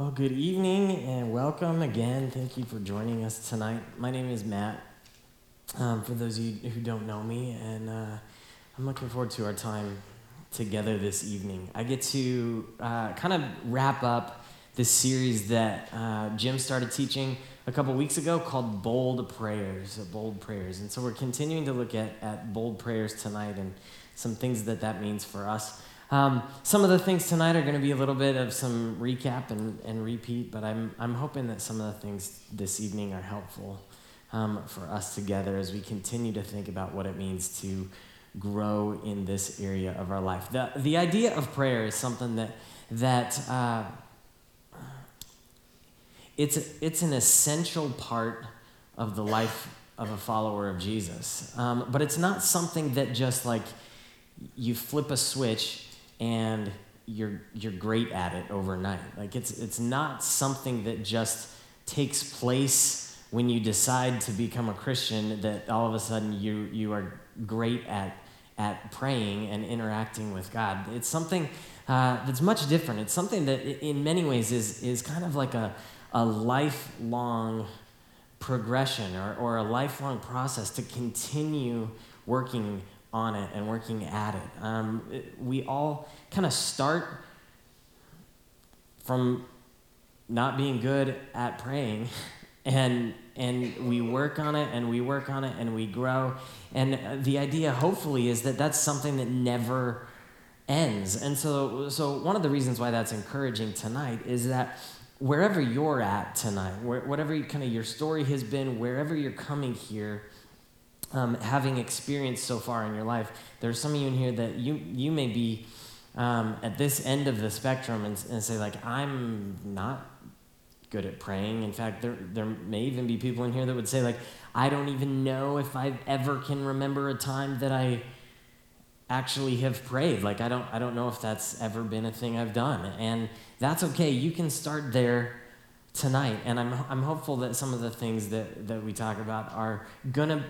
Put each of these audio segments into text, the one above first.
Well, good evening and welcome again. Thank you for joining us tonight. My name is Matt, um, for those of you who don't know me, and uh, I'm looking forward to our time together this evening. I get to uh, kind of wrap up this series that uh, Jim started teaching a couple weeks ago called Bold Prayers, Bold Prayers. And so we're continuing to look at, at bold prayers tonight and some things that that means for us. Um, some of the things tonight are going to be a little bit of some recap and, and repeat, but I'm, I'm hoping that some of the things this evening are helpful um, for us together as we continue to think about what it means to grow in this area of our life. The, the idea of prayer is something that, that uh, it's, it's an essential part of the life of a follower of Jesus. Um, but it's not something that just like you flip a switch and you're you're great at it overnight. Like it's it's not something that just takes place when you decide to become a Christian that all of a sudden you you are great at at praying and interacting with God. It's something uh, that's much different. It's something that in many ways is is kind of like a a lifelong progression or, or a lifelong process to continue working on it and working at it. Um, it we all kind of start from not being good at praying and and we work on it and we work on it and we grow and the idea hopefully is that that's something that never ends and so so one of the reasons why that's encouraging tonight is that wherever you're at tonight whatever kind of your story has been wherever you're coming here um, having experienced so far in your life, there's some of you in here that you, you may be um, at this end of the spectrum and, and say, like, I'm not good at praying. In fact, there, there may even be people in here that would say, like, I don't even know if I ever can remember a time that I actually have prayed. Like, I don't, I don't know if that's ever been a thing I've done. And that's okay. You can start there tonight. And I'm, I'm hopeful that some of the things that, that we talk about are going to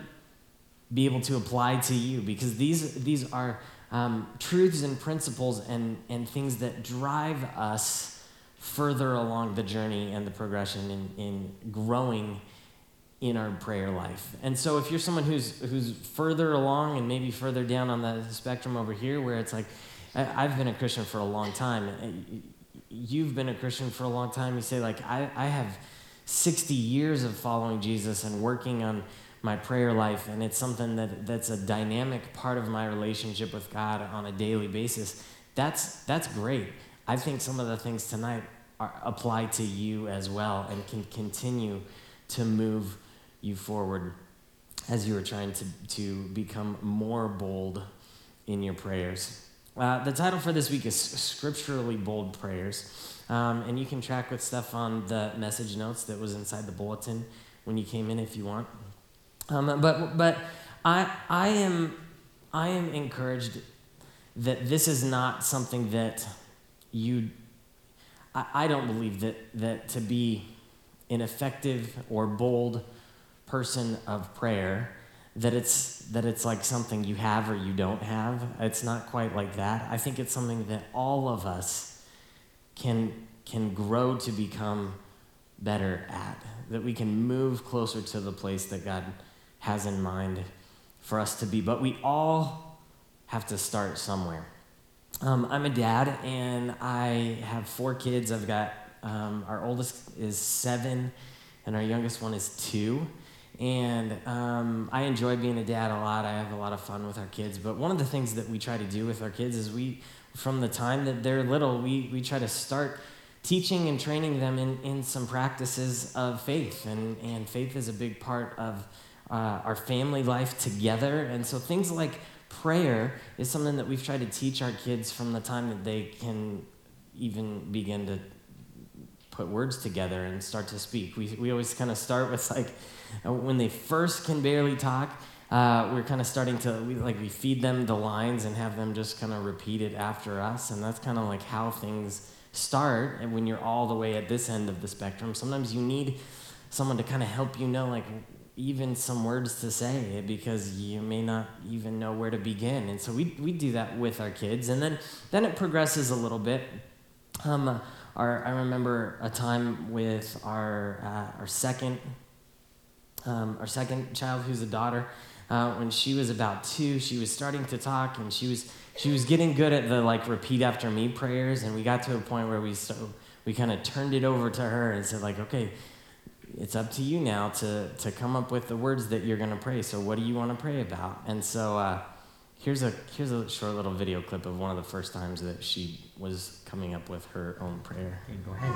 be able to apply to you because these, these are um, truths and principles and, and things that drive us further along the journey and the progression in, in growing in our prayer life. And so if you're someone who's who's further along and maybe further down on the spectrum over here where it's like I've been a Christian for a long time. You've been a Christian for a long time. You say like I, I have 60 years of following Jesus and working on my prayer life, and it's something that, that's a dynamic part of my relationship with God on a daily basis, that's, that's great. I think some of the things tonight are, apply to you as well and can continue to move you forward as you are trying to, to become more bold in your prayers. Uh, the title for this week is Scripturally Bold Prayers. Um, and you can track with stuff on the message notes that was inside the bulletin when you came in if you want. Um, but but I, I, am, I am encouraged that this is not something that you, I, I don't believe that, that to be an effective or bold person of prayer, that it's, that it's like something you have or you don't have. It's not quite like that. I think it's something that all of us can, can grow to become better at, that we can move closer to the place that God has in mind for us to be. But we all have to start somewhere. Um, I'm a dad, and I have four kids. I've got um, our oldest is seven, and our youngest one is two. And um, I enjoy being a dad a lot. I have a lot of fun with our kids. But one of the things that we try to do with our kids is we, from the time that they're little, we, we try to start teaching and training them in, in some practices of faith. And, and faith is a big part of uh, our family life together. And so things like prayer is something that we've tried to teach our kids from the time that they can even begin to put words together and start to speak. We, we always kind of start with like when they first can barely talk. Uh, we're kind of starting to we, like we feed them the lines and have them just kind of repeat it after us, and that's kind of like how things start. And when you're all the way at this end of the spectrum, sometimes you need someone to kind of help you know like even some words to say because you may not even know where to begin. And so we, we do that with our kids. And then, then it progresses a little bit. Um, our I remember a time with our uh, our second um, our second child, who's a daughter. Uh, when she was about two, she was starting to talk, and she was she was getting good at the like repeat after me prayers. And we got to a point where we so we kind of turned it over to her and said like, okay, it's up to you now to to come up with the words that you're gonna pray. So what do you want to pray about? And so. Uh, Here's a, here's a short little video clip of one of the first times that she was coming up with her own prayer. Go ahead.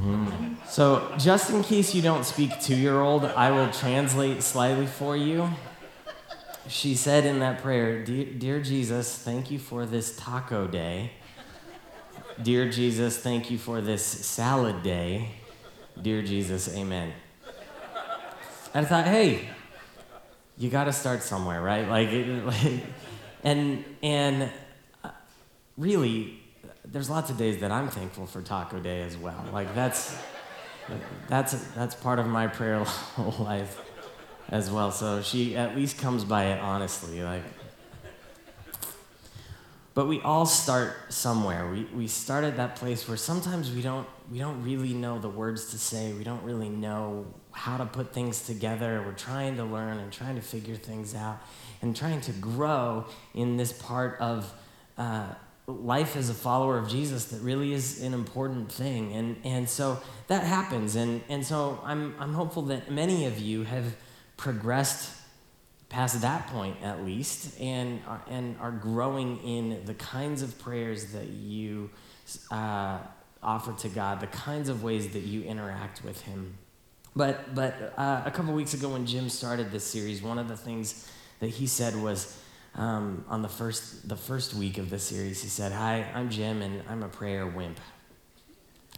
Mm. So, just in case you don't speak two year old, I will translate slightly for you. She said in that prayer, Dear Jesus, thank you for this taco day. Dear Jesus, thank you for this salad day. Dear Jesus, amen. And I thought, hey, you got to start somewhere, right? Like, like, and and uh, really, there's lots of days that I'm thankful for Taco Day as well. Like that's that's that's part of my prayer life as well. So she at least comes by it honestly, like but we all start somewhere. We, we start at that place where sometimes we don't, we don't really know the words to say. We don't really know how to put things together. We're trying to learn and trying to figure things out and trying to grow in this part of uh, life as a follower of Jesus that really is an important thing. And, and so that happens. And, and so I'm, I'm hopeful that many of you have progressed past that point at least and are, and are growing in the kinds of prayers that you uh, offer to God, the kinds of ways that you interact with Him. But, but uh, a couple weeks ago when Jim started this series, one of the things that he said was um, on the first, the first week of the series, he said, Hi, I'm Jim and I'm a prayer wimp.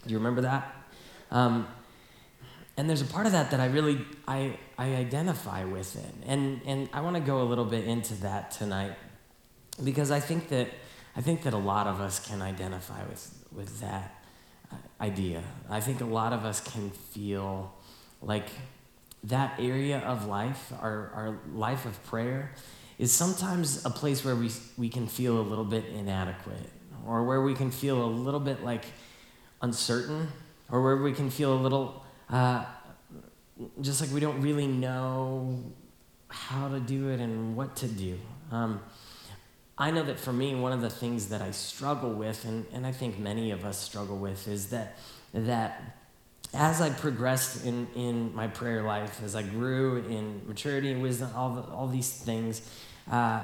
Do you remember that? Um, and there's a part of that that I really I I identify with it, and and I want to go a little bit into that tonight, because I think that I think that a lot of us can identify with with that uh, idea. I think a lot of us can feel like that area of life, our our life of prayer, is sometimes a place where we we can feel a little bit inadequate, or where we can feel a little bit like uncertain, or where we can feel a little uh, just like we don't really know how to do it and what to do. Um, I know that for me, one of the things that I struggle with, and, and I think many of us struggle with, is that, that as I progressed in, in my prayer life, as I grew in maturity and wisdom, all, the, all these things, uh,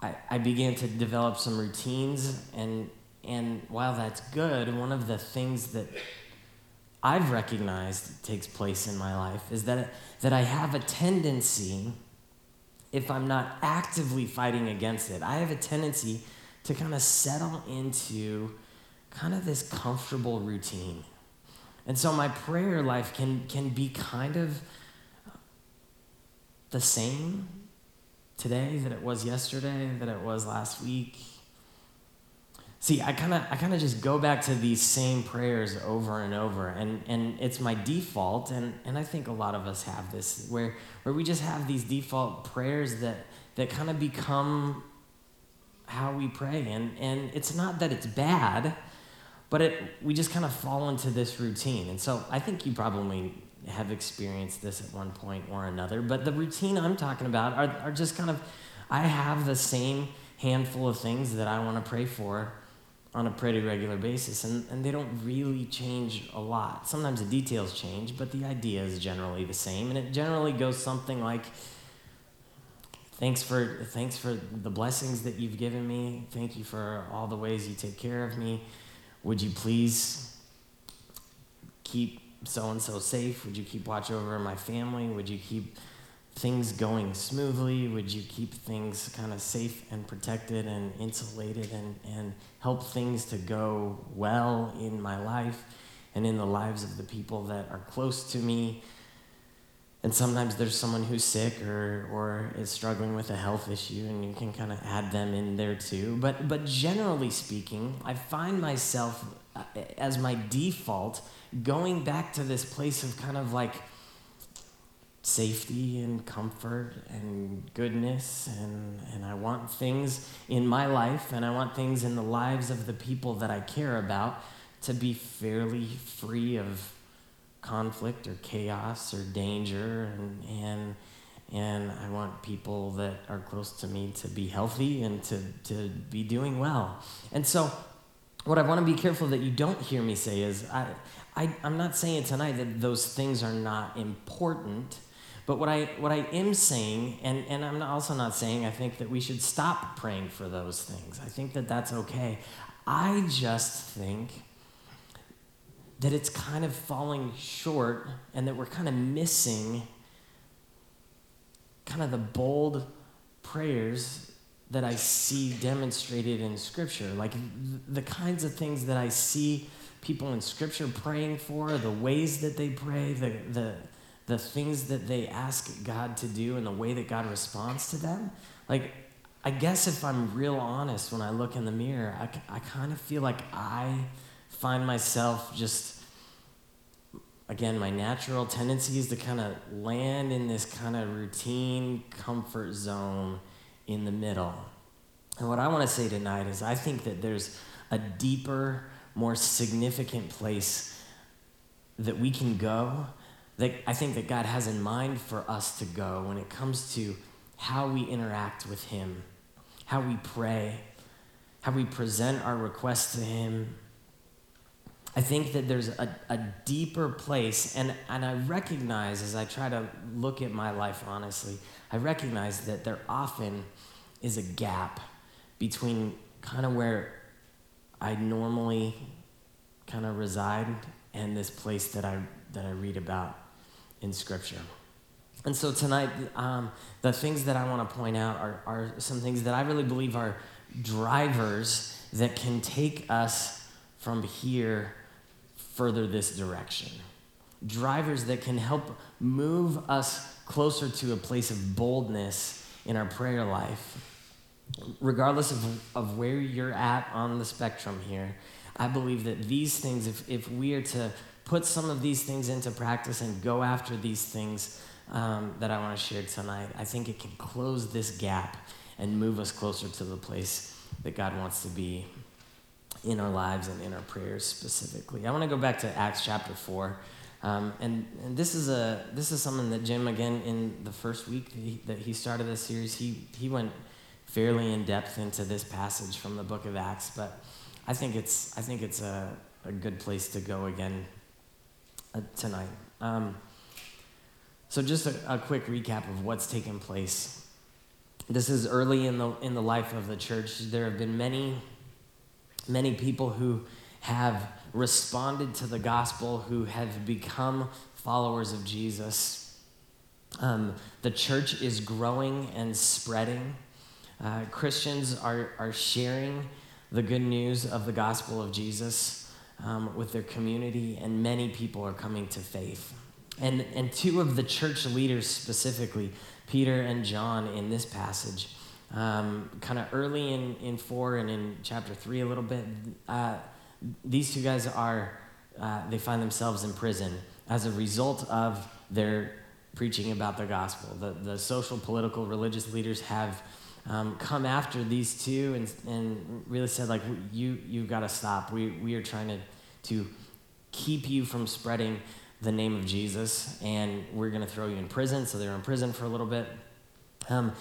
I, I began to develop some routines. And, and while that's good, one of the things that I've recognized takes place in my life is that, that I have a tendency, if I'm not actively fighting against it, I have a tendency to kind of settle into kind of this comfortable routine. And so my prayer life can, can be kind of the same today that it was yesterday, that it was last week, See, I kind of I kind of just go back to these same prayers over and over and and it's my default and and I think a lot of us have this where where we just have these default prayers that that kind of become how we pray and and it's not that it's bad but it we just kind of fall into this routine. And so I think you probably have experienced this at one point or another, but the routine I'm talking about are, are just kind of I have the same handful of things that I want to pray for on a pretty regular basis, and, and they don't really change a lot. Sometimes the details change, but the idea is generally the same, and it generally goes something like, Thanks for, thanks for the blessings that you've given me. Thank you for all the ways you take care of me. Would you please keep so and so safe? Would you keep watch over my family? Would you keep things going smoothly? Would you keep things kind of safe and protected and insulated and, and help things to go well in my life and in the lives of the people that are close to me? And sometimes there's someone who's sick or, or is struggling with a health issue, and you can kind of add them in there too. But, but generally speaking, I find myself uh, as my default, going back to this place of kind of like safety and comfort and goodness and, and I want things in my life and I want things in the lives of the people that I care about to be fairly free of conflict or chaos or danger and and and I want people that are close to me to be healthy and to, to be doing well. And so what I want to be careful that you don't hear me say is I, I I'm not saying tonight that those things are not important. But what I what I am saying, and, and I'm also not saying I think that we should stop praying for those things. I think that that's okay. I just think that it's kind of falling short and that we're kind of missing kind of the bold prayers that I see demonstrated in Scripture. Like the kinds of things that I see people in Scripture praying for, the ways that they pray, the, the, the things that they ask God to do, and the way that God responds to them. Like, I guess if I'm real honest when I look in the mirror, I, I kind of feel like I find myself just again my natural tendency is to kind of land in this kind of routine comfort zone in the middle and what i want to say tonight is i think that there's a deeper more significant place that we can go that i think that god has in mind for us to go when it comes to how we interact with him how we pray how we present our requests to him. I think that there's a, a deeper place, and, and I recognize as I try to look at my life honestly, I recognize that there often is a gap between kind of where I normally kind of reside and this place that I, that I read about in Scripture. And so tonight, um, the things that I want to point out are, are some things that I really believe are drivers that can take us from here further this direction. Drivers that can help move us closer to a place of boldness in our prayer life. Regardless of, of where you're at on the spectrum here, I believe that these things, if, if we are to put some of these things into practice and go after these things um, that I want to share tonight, I think it can close this gap and move us closer to the place that God wants to be in our lives and in our prayers specifically. I want to go back to Acts chapter 4. Um, and, and this is a this is something that Jim again in the first week that he, that he started this series he he went fairly in depth into this passage from the book of Acts but I think it's I think it's a, a good place to go again uh, tonight um, so just a, a quick recap of what's taken place this is early in the in the life of the church there have been many many people who have responded to the gospel, who have become followers of Jesus. Um, the church is growing and spreading. Uh, Christians are, are sharing the good news of the gospel of Jesus um, with their community, and many people are coming to faith. And, and two of the church leaders specifically, Peter and John, in this passage, um, kind of early in, in four and in chapter three a little bit, uh, these two guys are, uh, they find themselves in prison as a result of their preaching about the gospel. The, the social, political, religious leaders have um, come after these two and, and really said, like, you, you've got to stop. We, we are trying to, to keep you from spreading the name of Jesus, and we're going to throw you in prison. So they're in prison for a little bit. Um,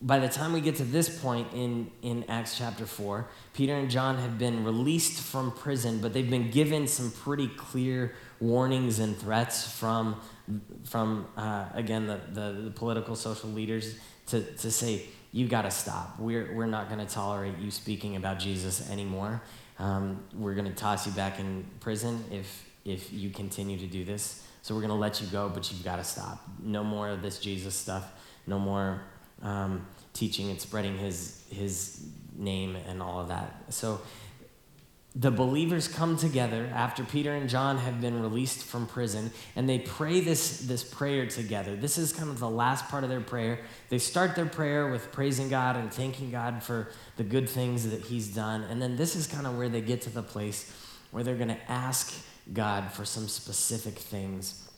by the time we get to this point in, in Acts chapter 4, Peter and John have been released from prison, but they've been given some pretty clear warnings and threats from, from uh, again, the, the, the, political, social leaders to, to say, you got to stop. We're, we're not going to tolerate you speaking about Jesus anymore. Um, we're going to toss you back in prison if, if you continue to do this. So we're going to let you go, but you've got to stop. No more of this Jesus stuff. No more um, teaching and spreading his, his name and all of that. So the believers come together after Peter and John have been released from prison and they pray this, this prayer together. This is kind of the last part of their prayer. They start their prayer with praising God and thanking God for the good things that He's done. And then this is kind of where they get to the place where they're going to ask God for some specific things.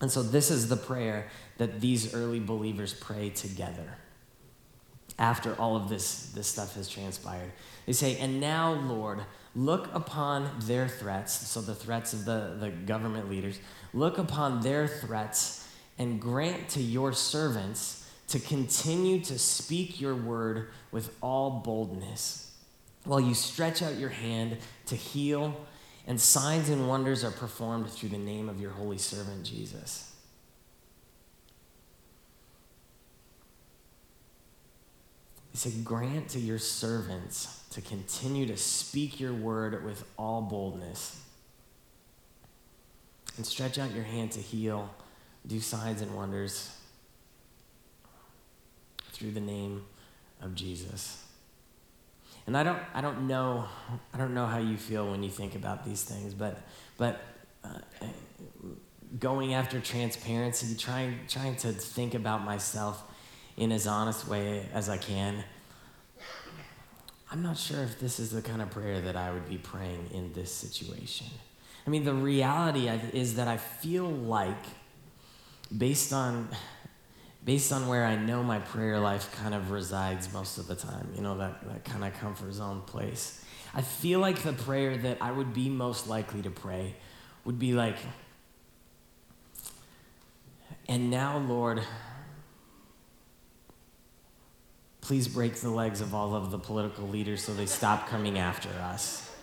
And so, this is the prayer that these early believers pray together after all of this, this stuff has transpired. They say, And now, Lord, look upon their threats, so the threats of the, the government leaders, look upon their threats and grant to your servants to continue to speak your word with all boldness while you stretch out your hand to heal, and signs and wonders are performed through the name of your holy servant Jesus. He said, Grant to your servants to continue to speak your word with all boldness. And stretch out your hand to heal, do signs and wonders through the name of Jesus. And I don't, I don't know, I don't know how you feel when you think about these things, but, but uh, going after transparency, trying, trying to think about myself in as honest way as I can. I'm not sure if this is the kind of prayer that I would be praying in this situation. I mean, the reality is that I feel like, based on based on where I know my prayer life kind of resides most of the time, you know, that, that kind of comfort zone place. I feel like the prayer that I would be most likely to pray would be like, and now, Lord, please break the legs of all of the political leaders so they stop coming after us.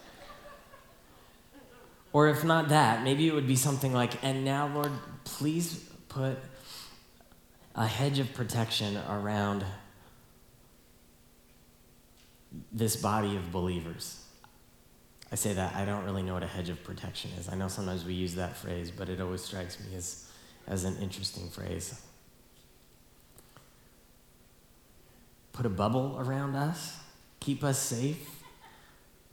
Or if not that, maybe it would be something like, and now, Lord, please put a hedge of protection around this body of believers. I say that, I don't really know what a hedge of protection is. I know sometimes we use that phrase, but it always strikes me as, as an interesting phrase. Put a bubble around us, keep us safe.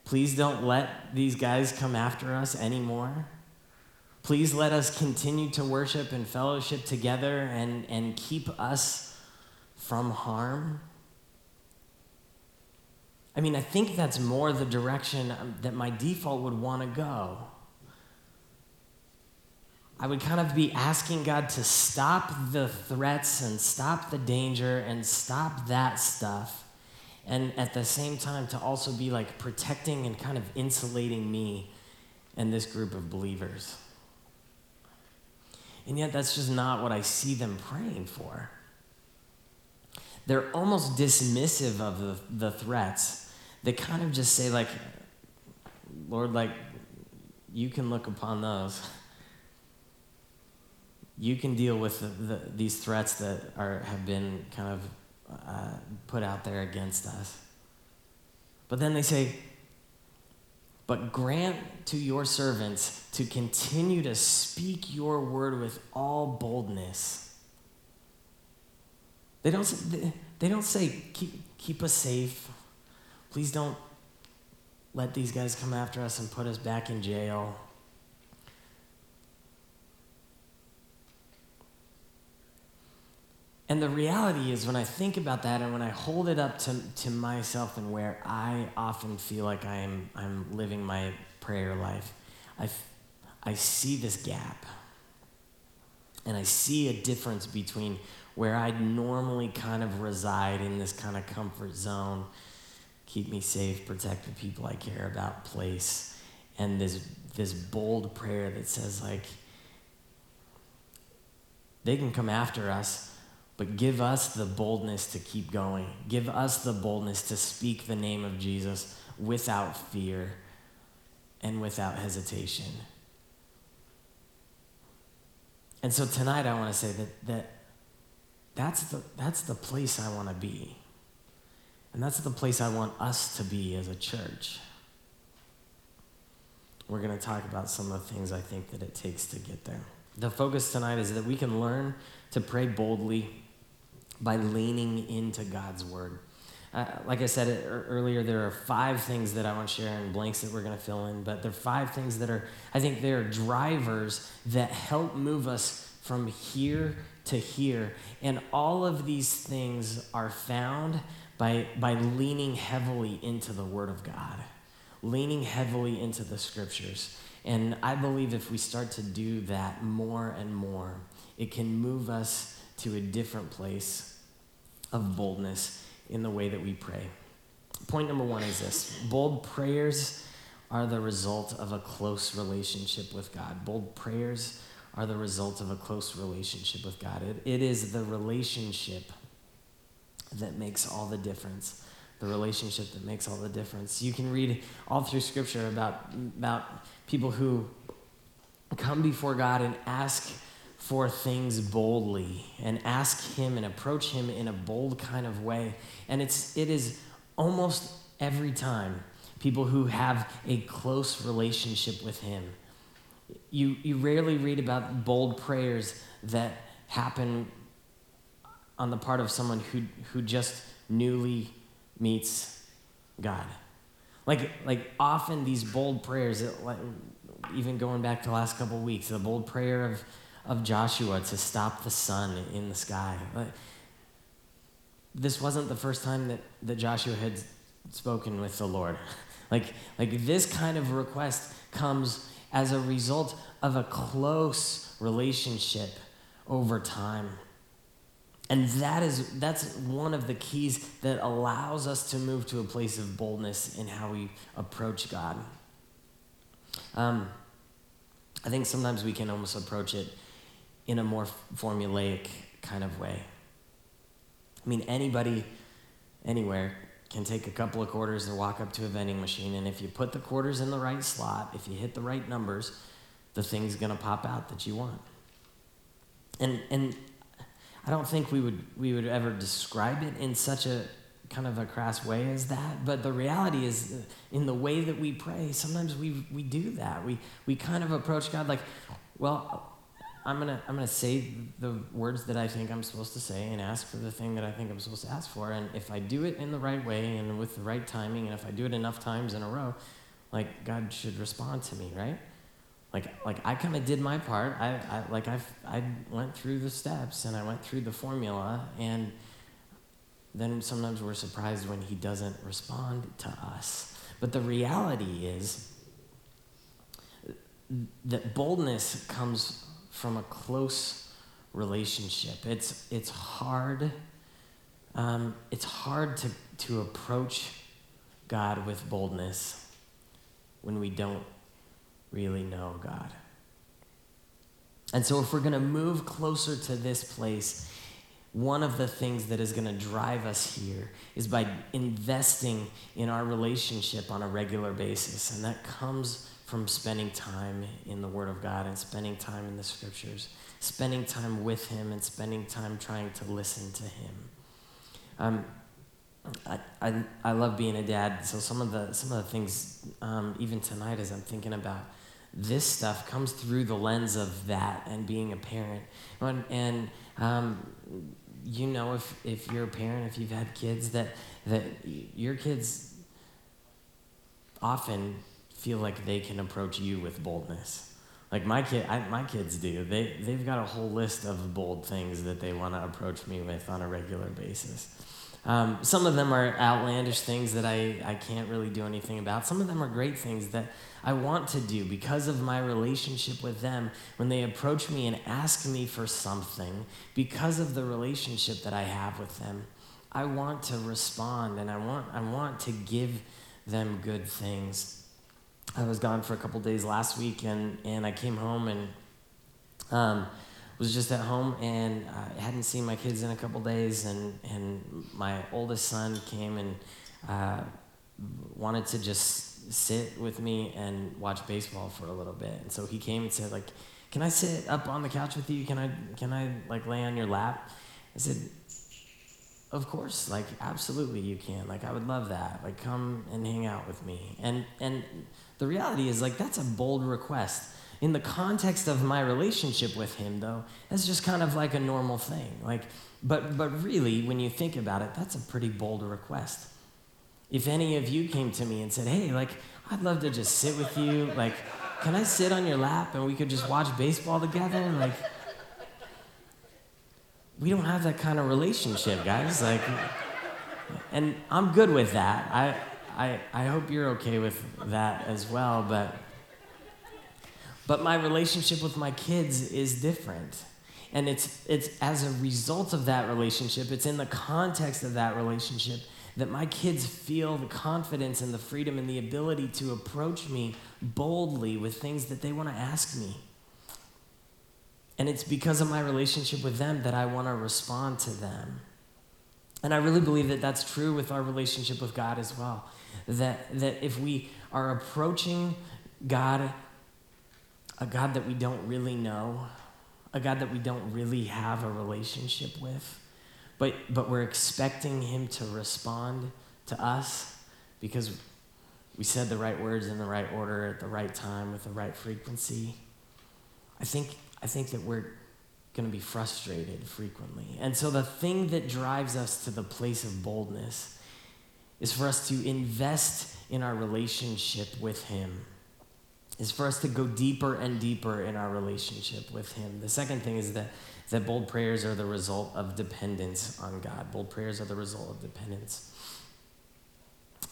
Please don't let these guys come after us anymore. Please let us continue to worship and fellowship together and, and keep us from harm. I mean, I think that's more the direction um, that my default would want to go. I would kind of be asking God to stop the threats and stop the danger and stop that stuff. And at the same time, to also be like protecting and kind of insulating me and this group of believers. And yet, that's just not what I see them praying for. They're almost dismissive of the, the threats. They kind of just say, like, Lord, like, you can look upon those. You can deal with the, the, these threats that are, have been kind of uh, put out there against us. But then they say, but grant to your servants to continue to speak your word with all boldness. They don't, they don't say, keep, keep us safe. Please don't let these guys come after us and put us back in jail. And the reality is, when I think about that and when I hold it up to, to myself and where I often feel like I am, I'm living my prayer life, I, I see this gap. And I see a difference between where I'd normally kind of reside in this kind of comfort zone, keep me safe, protect the people I care about place, and this, this bold prayer that says, like, they can come after us but give us the boldness to keep going. Give us the boldness to speak the name of Jesus without fear and without hesitation. And so tonight I want to say that, that that's, the, that's the place I want to be. And that's the place I want us to be as a church. We're going to talk about some of the things I think that it takes to get there. The focus tonight is that we can learn to pray boldly by leaning into God's word. Uh, like I said earlier, there are five things that I want to share and blanks that we're going to fill in, but there are five things that are, I think, they're drivers that help move us from here to here. And all of these things are found by, by leaning heavily into the Word of God, leaning heavily into the scriptures. And I believe if we start to do that more and more, it can move us to a different place of boldness in the way that we pray. Point number one is this bold prayers are the result of a close relationship with God. Bold prayers are the result of a close relationship with God. It, it is the relationship that makes all the difference. The relationship that makes all the difference. You can read all through Scripture about, about people who come before God and ask for things boldly and ask Him and approach Him in a bold kind of way. And it's, it is almost every time people who have a close relationship with Him. You, you rarely read about bold prayers that happen on the part of someone who, who just newly meets God. Like, like often these bold prayers, even going back to the last couple of weeks, the bold prayer of, of Joshua to stop the sun in the sky. Like, this wasn't the first time that, that Joshua had spoken with the Lord. like, like this kind of request comes as a result of a close relationship over time. And that is that's one of the keys that allows us to move to a place of boldness in how we approach God. Um, I think sometimes we can almost approach it in a more formulaic kind of way. I mean, anybody, anywhere, can take a couple of quarters and walk up to a vending machine, and if you put the quarters in the right slot, if you hit the right numbers, the thing's gonna pop out that you want. And and I don't think we would we would ever describe it in such a kind of a crass way as that, but the reality is uh, in the way that we pray, sometimes we we do that. We we kind of approach God like, well, I'm gonna I'm gonna say the words that I think I'm supposed to say and ask for the thing that I think I'm supposed to ask for. And if I do it in the right way and with the right timing, and if I do it enough times in a row, like God should respond to me, right? Like like I kind of did my part. I, I like I I went through the steps and I went through the formula, and then sometimes we're surprised when He doesn't respond to us. But the reality is that boldness comes from a close relationship. It's, it's hard. Um, it's hard to, to approach God with boldness when we don't really know God. And so, if we're going to move closer to this place, one of the things that is going to drive us here is by investing in our relationship on a regular basis. And that comes from spending time in the Word of God and spending time in the Scriptures, spending time with Him and spending time trying to listen to Him. Um, I, I, I love being a dad, so some of the, some of the things, um, even tonight, as I'm thinking about this stuff, comes through the lens of that and being a parent. And, and um, you know, if, if you're a parent, if you've had kids, that, that your kids often feel like they can approach you with boldness. Like my kid, I, my kids do. They they've got a whole list of bold things that they want to approach me with on a regular basis. Um, some of them are outlandish things that I, I can't really do anything about. Some of them are great things that I want to do because of my relationship with them. When they approach me and ask me for something, because of the relationship that I have with them, I want to respond and I want, I want to give them good things. I was gone for a couple days last week, and, and I came home and um, was just at home, and I hadn't seen my kids in a couple days, and, and my oldest son came and uh, wanted to just sit with me and watch baseball for a little bit. And so he came and said, like, can I sit up on the couch with you? Can I, can I like lay on your lap? I said, of course, like absolutely you can. Like I would love that. Like come and hang out with me. And and the reality is, like, that's a bold request. In the context of my relationship with him, though, that's just kind of like a normal thing. Like, but, but really, when you think about it, that's a pretty bold request. If any of you came to me and said, hey, like, I'd love to just sit with you, like, can I sit on your lap and we could just watch baseball together? Like, we don't have that kind of relationship, guys. Like, and I'm good with that. I, I, I hope you're okay with that as well, but but my relationship with my kids is different. And it's it's as a result of that relationship, it's in the context of that relationship that my kids feel the confidence and the freedom and the ability to approach me boldly with things that they want to ask me. And it's because of my relationship with them that I want to respond to them. And I really believe that that's true with our relationship with God as well. That, that if we are approaching God, a God that we don't really know, a God that we don't really have a relationship with, but, but we're expecting Him to respond to us because we said the right words in the right order at the right time with the right frequency. I think, I think that we're going to be frustrated frequently. And so the thing that drives us to the place of boldness is for us to invest in our relationship with Him, is for us to go deeper and deeper in our relationship with Him. The second thing is that, that bold prayers are the result of dependence on God. Bold prayers are the result of dependence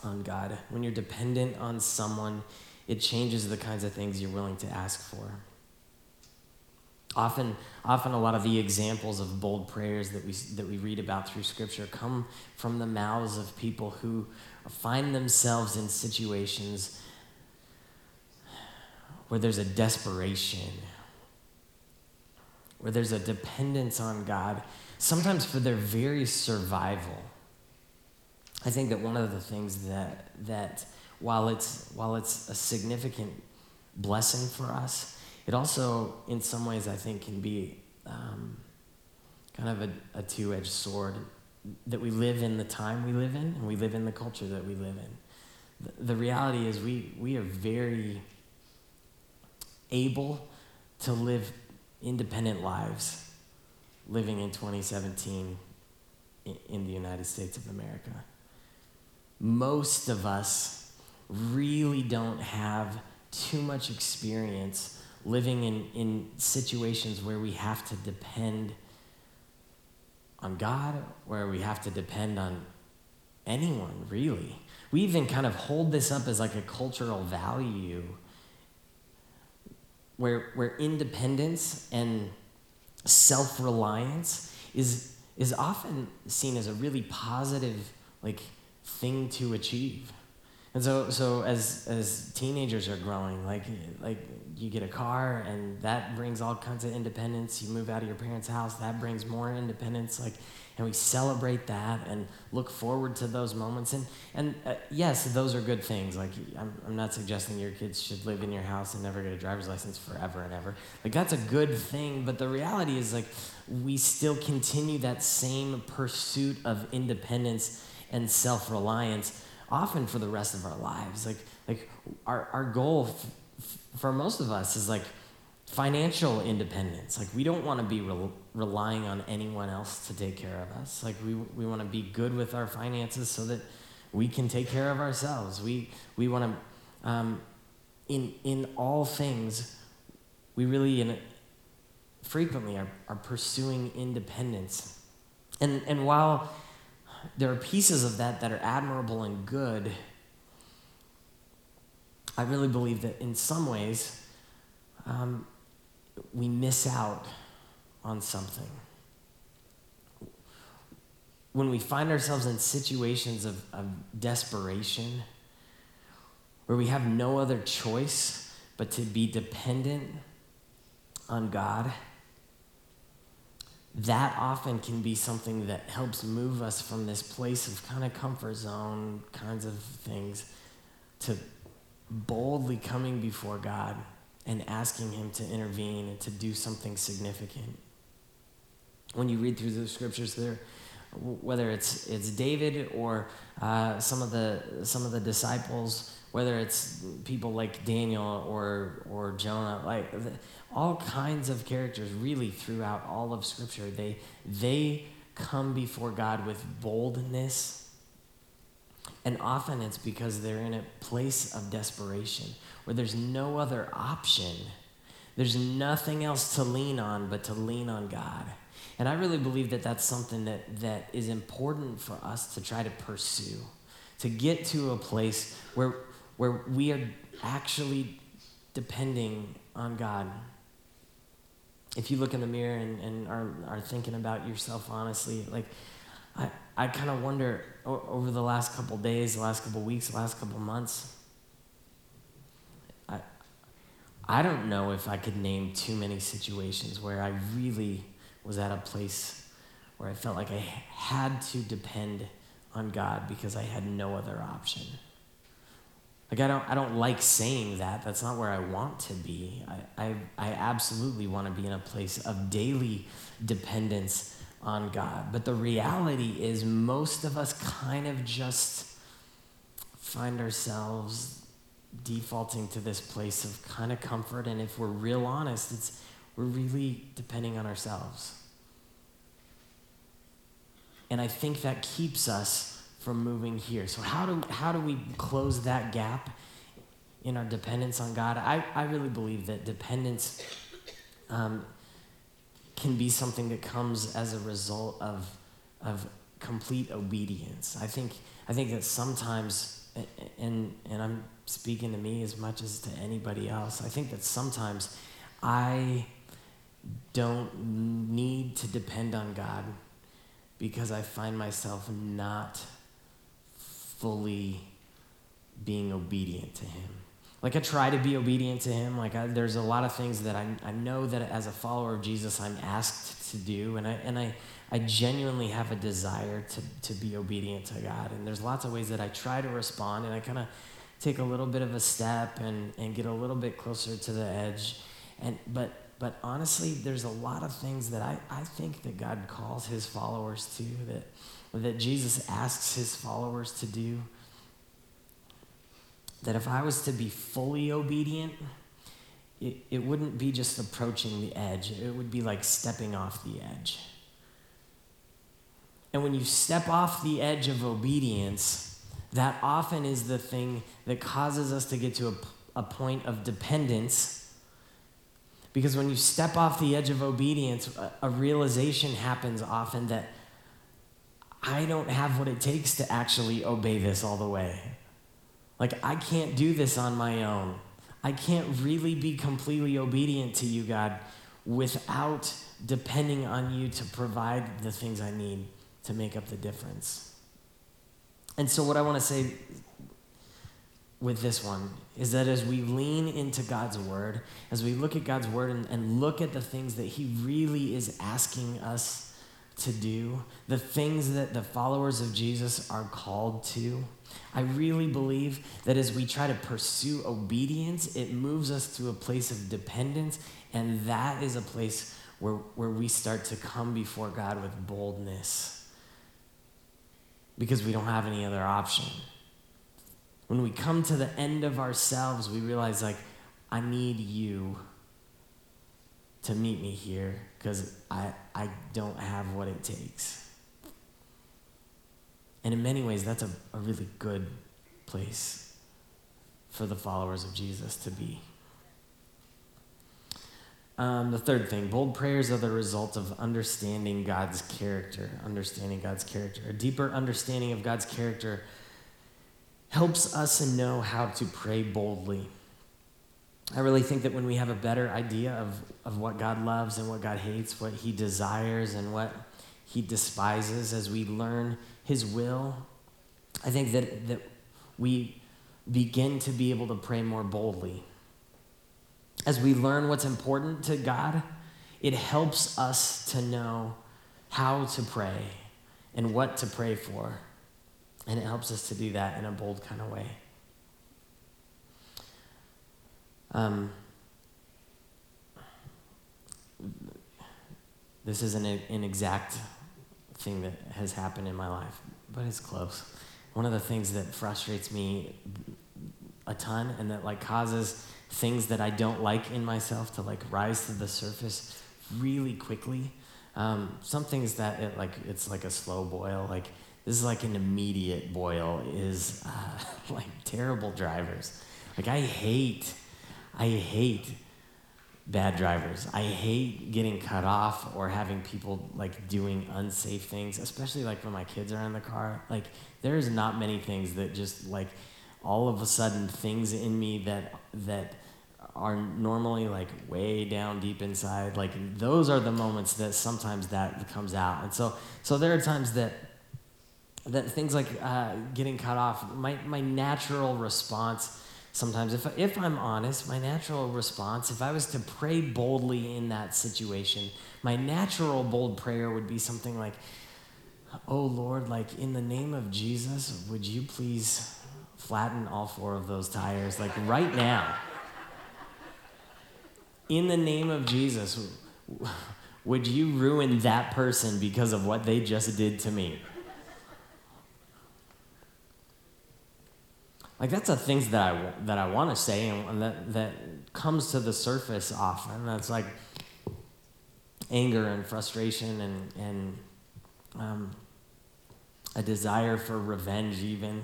on God. When you're dependent on someone, it changes the kinds of things you're willing to ask for. Often, often a lot of the examples of bold prayers that we, that we read about through Scripture come from the mouths of people who find themselves in situations where there's a desperation, where there's a dependence on God, sometimes for their very survival. I think that one of the things that, that while, it's, while it's a significant blessing for us, it also, in some ways, I think, can be um, kind of a, a two edged sword that we live in the time we live in and we live in the culture that we live in. The, the reality is, we, we are very able to live independent lives living in 2017 in, in the United States of America. Most of us really don't have too much experience living in, in situations where we have to depend on God, where we have to depend on anyone, really. We even kind of hold this up as like a cultural value where, where independence and self reliance is, is often seen as a really positive like thing to achieve. And so, so as, as teenagers are growing, like, like you get a car and that brings all kinds of independence. You move out of your parents' house, that brings more independence. Like, and we celebrate that and look forward to those moments. And, and uh, yes, those are good things. Like, I'm, I'm not suggesting your kids should live in your house and never get a driver's license forever and ever. Like, that's a good thing. But the reality is, like, we still continue that same pursuit of independence and self reliance often for the rest of our lives. Like, like our, our goal f- for most of us is like financial independence. Like, we don't want to be re- relying on anyone else to take care of us. Like, we, we want to be good with our finances so that we can take care of ourselves. We, we want to, um, in, in all things, we really in, frequently are, are pursuing independence. And, and while there are pieces of that that are admirable and good. I really believe that in some ways, um, we miss out on something. When we find ourselves in situations of, of desperation, where we have no other choice but to be dependent on God that often can be something that helps move us from this place of kind of comfort zone kinds of things to boldly coming before God and asking Him to intervene and to do something significant. When you read through the scriptures there, whether it's, it's David or uh, some, of the, some of the disciples, whether it's people like Daniel or, or Jonah, like all kinds of characters really throughout all of Scripture, they, they come before God with boldness. And often it's because they're in a place of desperation where there's no other option. There's nothing else to lean on but to lean on God. And I really believe that that's something that, that is important for us to try to pursue to get to a place where, where we are actually depending on God. If you look in the mirror and, and are, are thinking about yourself honestly, like, I, I kind of wonder over the last couple days, the last couple weeks, the last couple months, I, I don't know if I could name too many situations where I really was at a place where I felt like I had to depend on God because I had no other option. Like I don't I don't like saying that. That's not where I want to be. I I, I absolutely want to be in a place of daily dependence on God. But the reality is most of us kind of just find ourselves defaulting to this place of kind of comfort and if we're real honest, it's we're really depending on ourselves. And I think that keeps us from moving here. So, how do, how do we close that gap in our dependence on God? I, I really believe that dependence um, can be something that comes as a result of, of complete obedience. I think, I think that sometimes, and, and I'm speaking to me as much as to anybody else, I think that sometimes I don't need to depend on God because I find myself not fully being obedient to Him. Like I try to be obedient to Him. Like I, there's a lot of things that I, I know that as a follower of Jesus I'm asked to do, and I and I I genuinely have a desire to to be obedient to God. And there's lots of ways that I try to respond, and I kind of take a little bit of a step and and get a little bit closer to the edge, and but but honestly, there's a lot of things that I, I think that God calls his followers to, that, that Jesus asks his followers to do. That if I was to be fully obedient, it, it wouldn't be just approaching the edge, it would be like stepping off the edge. And when you step off the edge of obedience, that often is the thing that causes us to get to a, a point of dependence because when you step off the edge of obedience, a, a realization happens often that I don't have what it takes to actually obey this all the way. Like, I can't do this on my own. I can't really be completely obedient to you, God, without depending on you to provide the things I need to make up the difference. And so, what I want to say with this one is that as we lean into God's word, as we look at God's word and, and look at the things that He really is asking us to do, the things that the followers of Jesus are called to, I really believe that as we try to pursue obedience, it moves us to a place of dependence, and that is a place where, where we start to come before God with boldness. Because we don't have any other option. When we come to the end of ourselves, we realize, like, I need you to meet me here because I, I don't have what it takes. And in many ways, that's a, a really good place for the followers of Jesus to be. Um, the third thing bold prayers are the result of understanding God's character. Understanding God's character. A deeper understanding of God's character helps us to know how to pray boldly. I really think that when we have a better idea of, of what God loves and what God hates, what he desires and what he despises, as we learn his will, I think that, that we begin to be able to pray more boldly. As we learn what's important to God, it helps us to know how to pray and what to pray for. And it helps us to do that in a bold kind of way. Um, this isn't an exact thing that has happened in my life, but it's close. One of the things that frustrates me a ton and that like causes things that I don't like in myself to like rise to the surface really quickly. Um, some things that it like it's like a slow boil. Like this is like an immediate boil is uh, like terrible drivers like i hate i hate bad drivers. I hate getting cut off or having people like doing unsafe things, especially like when my kids are in the car. Like there's not many things that just like all of a sudden things in me that that are normally like way down deep inside like those are the moments that sometimes that comes out and so so there are times that that things like uh, getting cut off my, my natural response sometimes if, if i'm honest my natural response if i was to pray boldly in that situation my natural bold prayer would be something like oh lord like in the name of jesus would you please flatten all four of those tires like right now in the name of Jesus, would you ruin that person because of what they just did to me? Like that's the things that I that I want to say and that that comes to the surface often. That's like anger and frustration and and um, a desire for revenge even.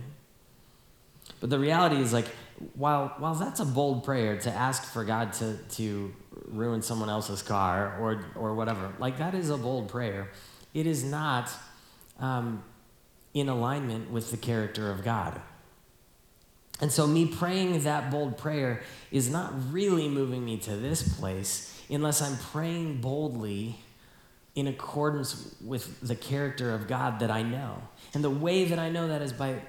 But the reality is like while, while that's a bold prayer to ask for God to, to ruin someone else's car or, or whatever, like that is a bold prayer, it is not um, in alignment with the character of God. And so, me praying that bold prayer is not really moving me to this place unless I'm praying boldly in accordance with the character of God that I know. And the way that I know that is by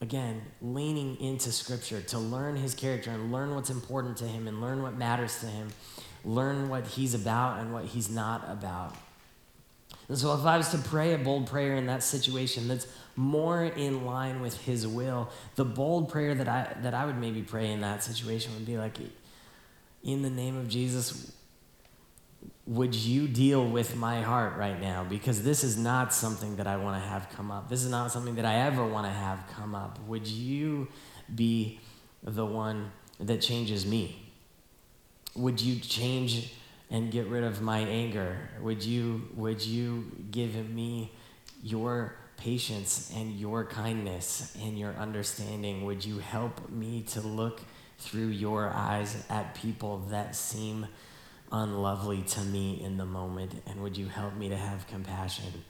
again, leaning into Scripture to learn his character and learn what's important to him and learn what matters to him, learn what he's about and what he's not about. And so, if I was to pray a bold prayer in that situation that's more in line with his will, the bold prayer that I, that I would maybe pray in that situation would be like, In the name of Jesus, would you deal with my heart right now? Because this is not something that I want to have come up. This is not something that I ever want to have come up. Would you be the one that changes me? Would you change and get rid of my anger? Would you, would you give me your patience and your kindness and your understanding? Would you help me to look through your eyes at people that seem unlovely to me in the moment and would you help me to have compassion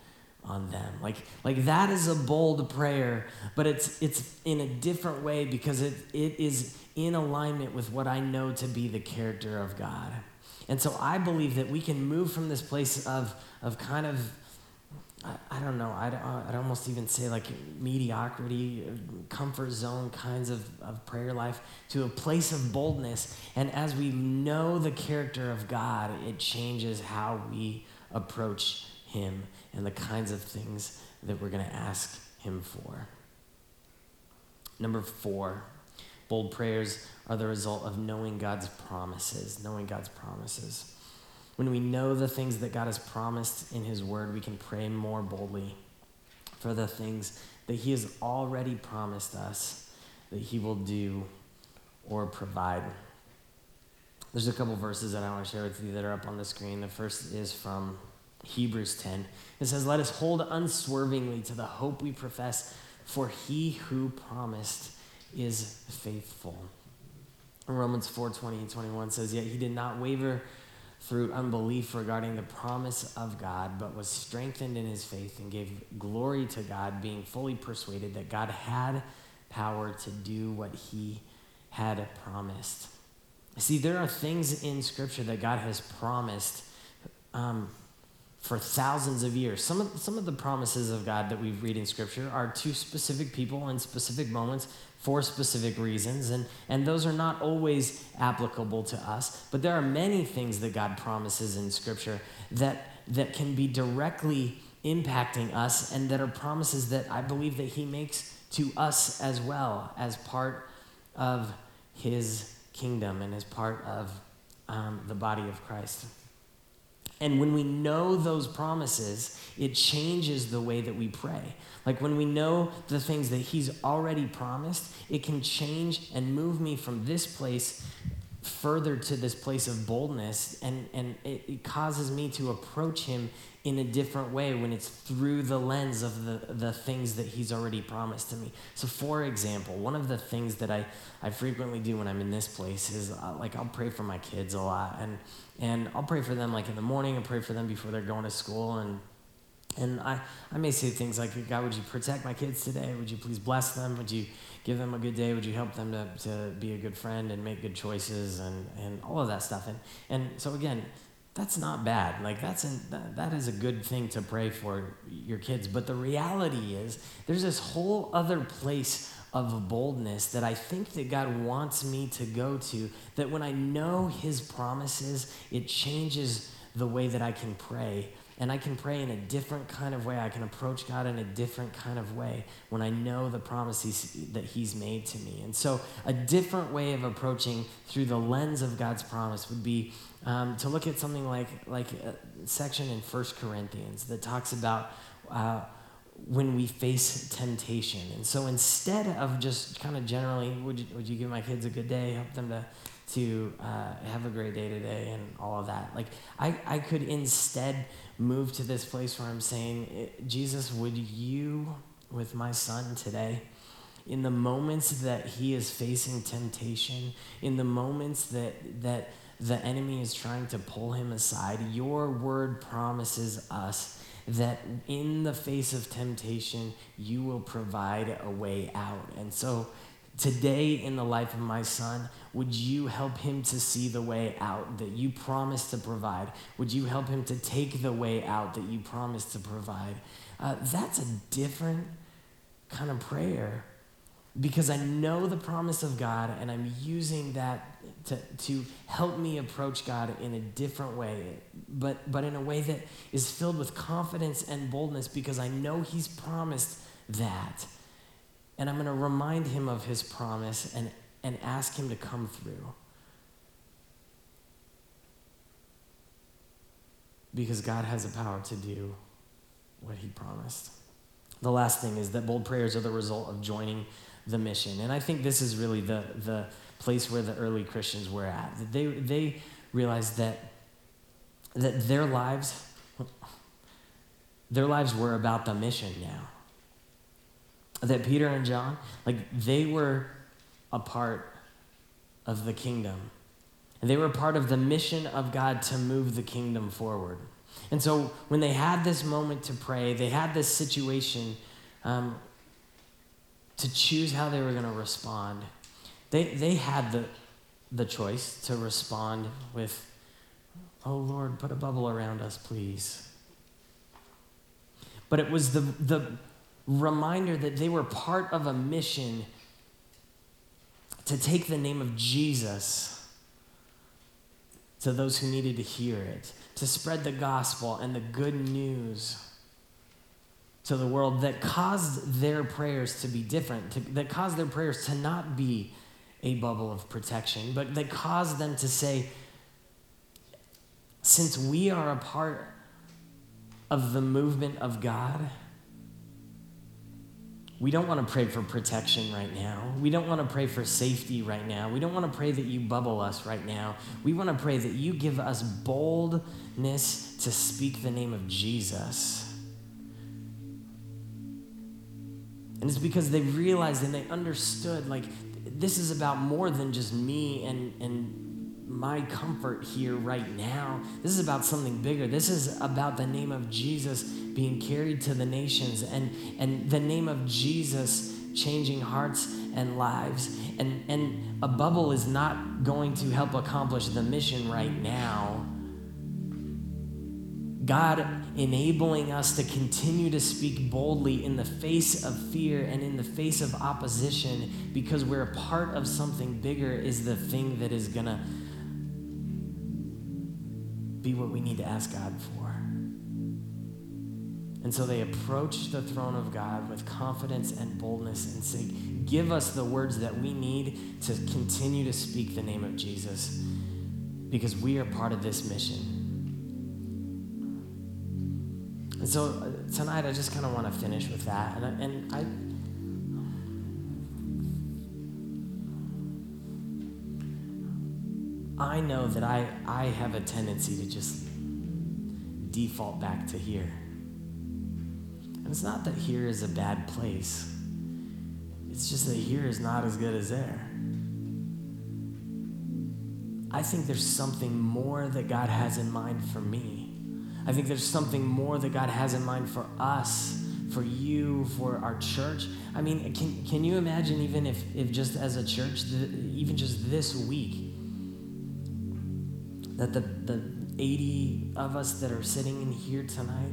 on them like like that is a bold prayer but it's it's in a different way because it it is in alignment with what I know to be the character of God and so I believe that we can move from this place of of kind of I, I don't know, I'd, uh, I'd almost even say like mediocrity, comfort zone kinds of, of prayer life to a place of boldness. And as we know the character of God, it changes how we approach Him and the kinds of things that we're going to ask Him for. Number four, bold prayers are the result of knowing God's promises, knowing God's promises. When we know the things that God has promised in His Word, we can pray more boldly for the things that He has already promised us that He will do or provide. There's a couple verses that I want to share with you that are up on the screen. The first is from Hebrews 10. It says, Let us hold unswervingly to the hope we profess, for he who promised is faithful. Romans 4 20 and 21 says, Yet he did not waver through unbelief regarding the promise of God, but was strengthened in his faith and gave glory to God, being fully persuaded that God had power to do what he had promised. See, there are things in Scripture that God has promised um, for thousands of years. Some of, some of the promises of God that we read in Scripture are to specific people in specific moments for specific reasons, and, and those are not always applicable to us. But there are many things that God promises in Scripture that, that can be directly impacting us and that are promises that I believe that He makes to us as well as part of His kingdom and as part of um, the body of Christ. And when we know those promises, it changes the way that we pray. Like when we know the things that He's already promised, it can change and move me from this place further to this place of boldness and, and it, it, causes me to approach him in a different way when it's through the lens of the, the things that he's already promised to me so for example one of the things that i, I frequently do when i'm in this place is uh, like i'll pray for my kids a lot and, and i'll pray for them like in the morning and pray for them before they're going to school and and I, I may say things like, God, would you protect my kids today? Would you please bless them? Would you give them a good day? Would you help them to, to be a good friend and make good choices and, and all of that stuff? And, and so, again, that's not bad. Like, that's that, that is a good thing to pray for your kids. But the reality is, there's this whole other place of boldness that I think that God wants me to go to, that when I know His promises, it changes the way that I can pray and I can pray in a different kind of way. I can approach God in a different kind of way when I know the promises that He's made to me. And so, a different way of approaching through the lens of God's promise would be um, to look at something like, like a section in First Corinthians that talks about. Uh, when we face temptation. And so instead of just kind of generally, would you, would you give my kids a good day, help them to to uh, have a great day today and all of that. Like, I, I could instead move to this place where I'm saying, eh, Jesus, would you, with my son today, in the moments that he is facing temptation, in the moments that, that the enemy is trying to pull him aside, your word promises us that in the face of temptation, you will provide a way out. And so, today in the life of my son, would you help him to see the way out that you promised to provide? Would you help him to take the way out that you promised to provide? Uh, that's a different kind of prayer because I know the promise of God and I'm using that to, to help me approach God in a different way, but, but in a way that is filled with confidence and boldness because I know He's promised that. And I'm going to remind Him of His promise and and ask Him to come through. Because God has the power to do what He promised. The last thing is that bold prayers are the result of joining the mission. And I think this is really the, the place where the early Christians were at. They, they realized that, that their lives, their lives were about the mission now. That Peter and John, like they were a part of the kingdom. And they were part of the mission of God to move the kingdom forward. And so when they had this moment to pray, they had this situation um, to choose how they were going to respond. They, they had the, the choice to respond with, Oh Lord, put a bubble around us, please. But it was the, the reminder that they were part of a mission to take the name of Jesus to those who needed to hear it, to spread the gospel and the good news to the world that caused their prayers to be different, to, that caused their prayers to not be a bubble of protection, but that caused them to say, since we are a part of the movement of God, we don't want to pray for protection right now. We don't want to pray for safety right now. We don't want to pray that you bubble us right now. We want to pray that you give us boldness to speak the name of Jesus. And it's because they realized and they understood like this is about more than just me and, and my comfort here right now. This is about something bigger. This is about the name of Jesus being carried to the nations and, and the name of Jesus changing hearts and lives. And, and a bubble is not going to help accomplish the mission right now. God enabling us to continue to speak boldly in the face of fear and in the face of opposition because we're a part of something bigger is the thing that is going to be what we need to ask God for. And so they approach the throne of God with confidence and boldness and say, Give us the words that we need to continue to speak the name of Jesus because we are part of this mission. And so uh, tonight, I just kind of want to finish with that. And I, and I I know that I, I have a tendency to just default back to here. And it's not that here is a bad place, it's just that here is not as good as there. I think there's something more that God has in mind for me. I think there's something more that God has in mind for us, for you, for our church. I mean, can, can you imagine even if, if just as a church, even just this week, that the, the 80 of us that are sitting in here tonight,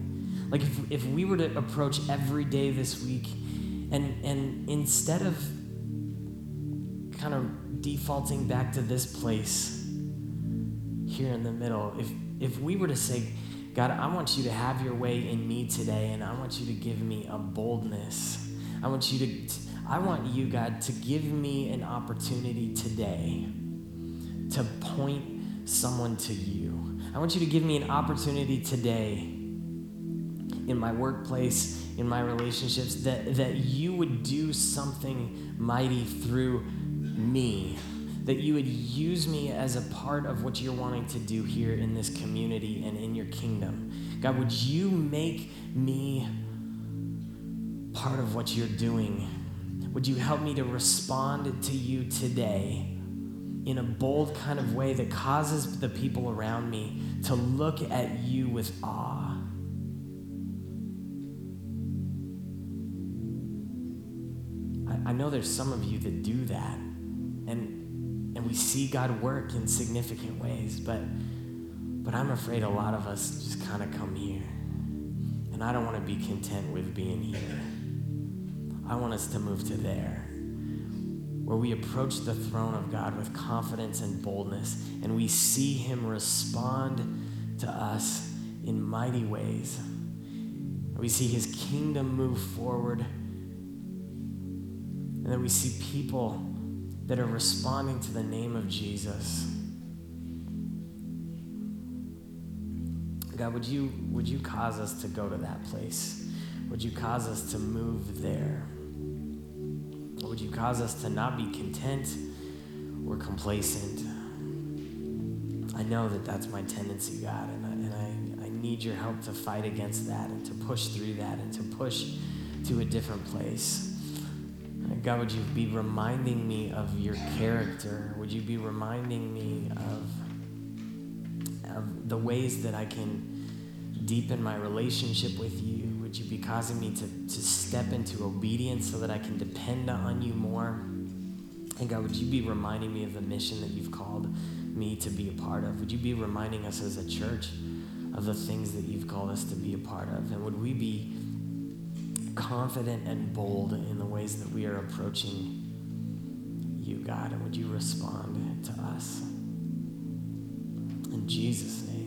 like if, if we were to approach every day this week and, and instead of kind of defaulting back to this place here in the middle, if, if we were to say, God, I want you to have your way in me today, and I want you to give me a boldness. I want you to, I want you, God, to give me an opportunity today to point someone to you. I want you to give me an opportunity today in my workplace, in my relationships, that, that you would do something mighty through me that you would use me as a part of what you're wanting to do here in this community and in your kingdom. God, would you make me part of what you're doing? Would you help me to respond to you today in a bold kind of way that causes the people around me to look at you with awe? I, I know there's some of you that do that. And and we see God work in significant ways, but but I'm afraid a lot of us just kind of come here. And I don't want to be content with being here. I want us to move to there, where we approach the throne of God with confidence and boldness, and we see Him respond to us in mighty ways. We see His kingdom move forward, and then we see people that are responding to the name of Jesus. God, would you, would you cause us to go to that place? Would you cause us to move there? Would you cause us to not be content or complacent? I know that that's my tendency, God, and I, and I, I need your help to fight against that and to push through that and to push to a different place. God, would you be reminding me of your character? Would you be reminding me of, of the ways that I can deepen my relationship with you? Would you be causing me to, to step into obedience so that I can depend on you more? And God, would you be reminding me of the mission that you've called me to be a part of? Would you be reminding us as a church of the things that you've called us to be a part of? And would we be confident and bold in the ways that we are approaching you, God, and would you respond to us? In Jesus' name.